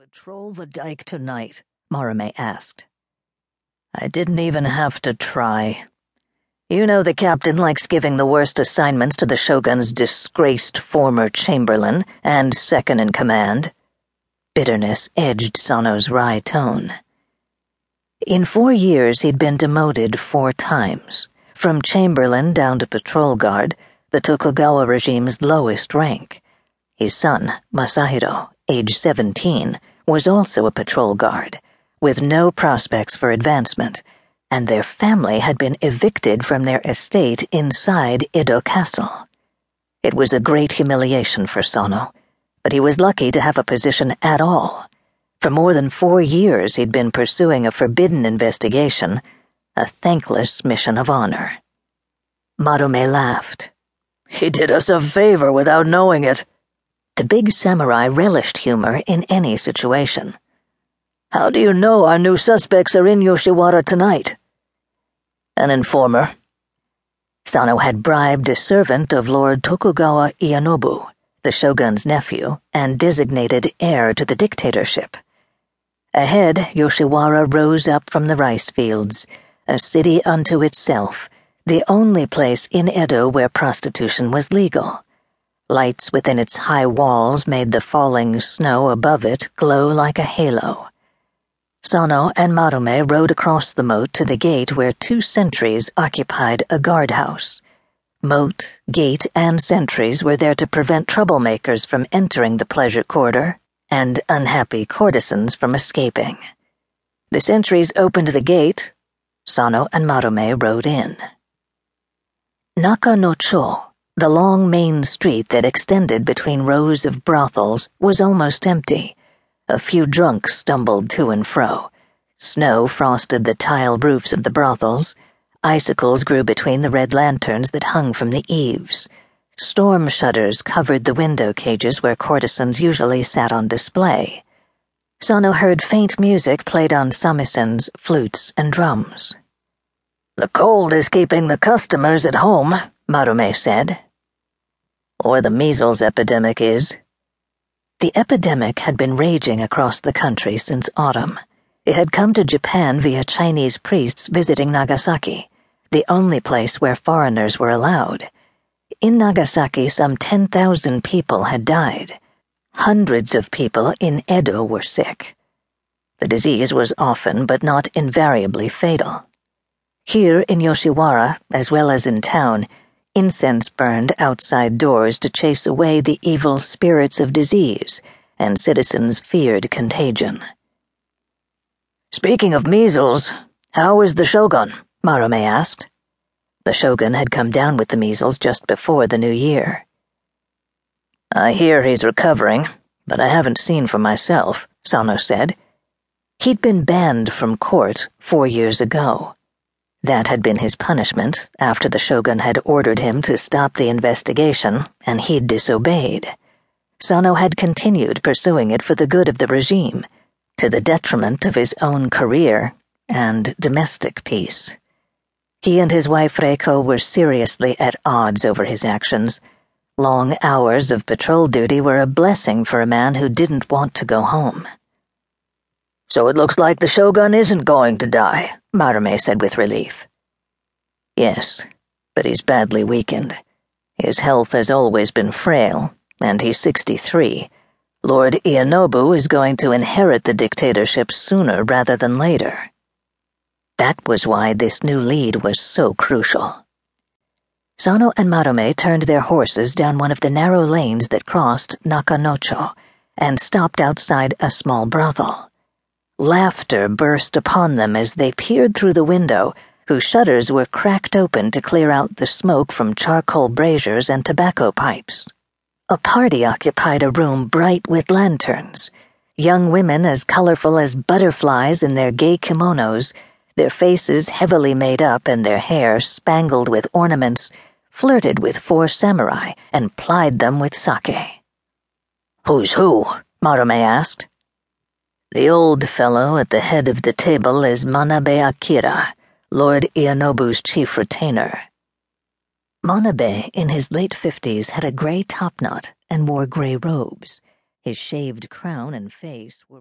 Patrol the dike tonight? Marume asked. I didn't even have to try. You know the captain likes giving the worst assignments to the Shogun's disgraced former chamberlain and second in command. Bitterness edged Sano's wry tone. In four years, he'd been demoted four times, from chamberlain down to patrol guard, the Tokugawa regime's lowest rank. His son, Masahiro, age 17, was also a patrol guard, with no prospects for advancement, and their family had been evicted from their estate inside Edo Castle. It was a great humiliation for Sano, but he was lucky to have a position at all. For more than four years, he'd been pursuing a forbidden investigation, a thankless mission of honor. Marume laughed. He did us a favor without knowing it. The big samurai relished humor in any situation. How do you know our new suspects are in Yoshiwara tonight? An informer. Sano had bribed a servant of Lord Tokugawa Ienobu, the shogun's nephew and designated heir to the dictatorship. Ahead, Yoshiwara rose up from the rice fields, a city unto itself, the only place in Edo where prostitution was legal. Lights within its high walls made the falling snow above it glow like a halo. Sano and Marume rode across the moat to the gate where two sentries occupied a guardhouse. Moat, gate, and sentries were there to prevent troublemakers from entering the pleasure quarter and unhappy courtesans from escaping. The sentries opened the gate. Sano and Marume rode in. Naka no Cho the long main street that extended between rows of brothels was almost empty. A few drunks stumbled to and fro. Snow frosted the tile roofs of the brothels. Icicles grew between the red lanterns that hung from the eaves. Storm shutters covered the window cages where courtesans usually sat on display. Sano heard faint music played on samisens, flutes, and drums. The cold is keeping the customers at home, Marume said or the measles epidemic is. The epidemic had been raging across the country since autumn. It had come to Japan via Chinese priests visiting Nagasaki, the only place where foreigners were allowed. In Nagasaki, some 10,000 people had died. Hundreds of people in Edo were sick. The disease was often, but not invariably, fatal. Here in Yoshiwara, as well as in town, Incense burned outside doors to chase away the evil spirits of disease, and citizens feared contagion. Speaking of measles, how is the shogun? Marume asked. The shogun had come down with the measles just before the new year. I hear he's recovering, but I haven't seen for myself, Sano said. He'd been banned from court four years ago. That had been his punishment after the shogun had ordered him to stop the investigation, and he'd disobeyed. Sano had continued pursuing it for the good of the regime, to the detriment of his own career and domestic peace. He and his wife Reiko were seriously at odds over his actions. Long hours of patrol duty were a blessing for a man who didn't want to go home. So it looks like the shogun isn't going to die, Marume said with relief. Yes, but he's badly weakened. His health has always been frail, and he's 63. Lord Ienobu is going to inherit the dictatorship sooner rather than later. That was why this new lead was so crucial. Sano and Marume turned their horses down one of the narrow lanes that crossed Nakanocho and stopped outside a small brothel. Laughter burst upon them as they peered through the window, whose shutters were cracked open to clear out the smoke from charcoal braziers and tobacco pipes. A party occupied a room bright with lanterns. Young women as colorful as butterflies in their gay kimonos, their faces heavily made up and their hair spangled with ornaments, flirted with four samurai and plied them with sake. Who's who? Marume asked. The old fellow at the head of the table is Manabe Akira, Lord Ienobu's chief retainer. Manabe, in his late fifties, had a gray topknot and wore gray robes. His shaved crown and face were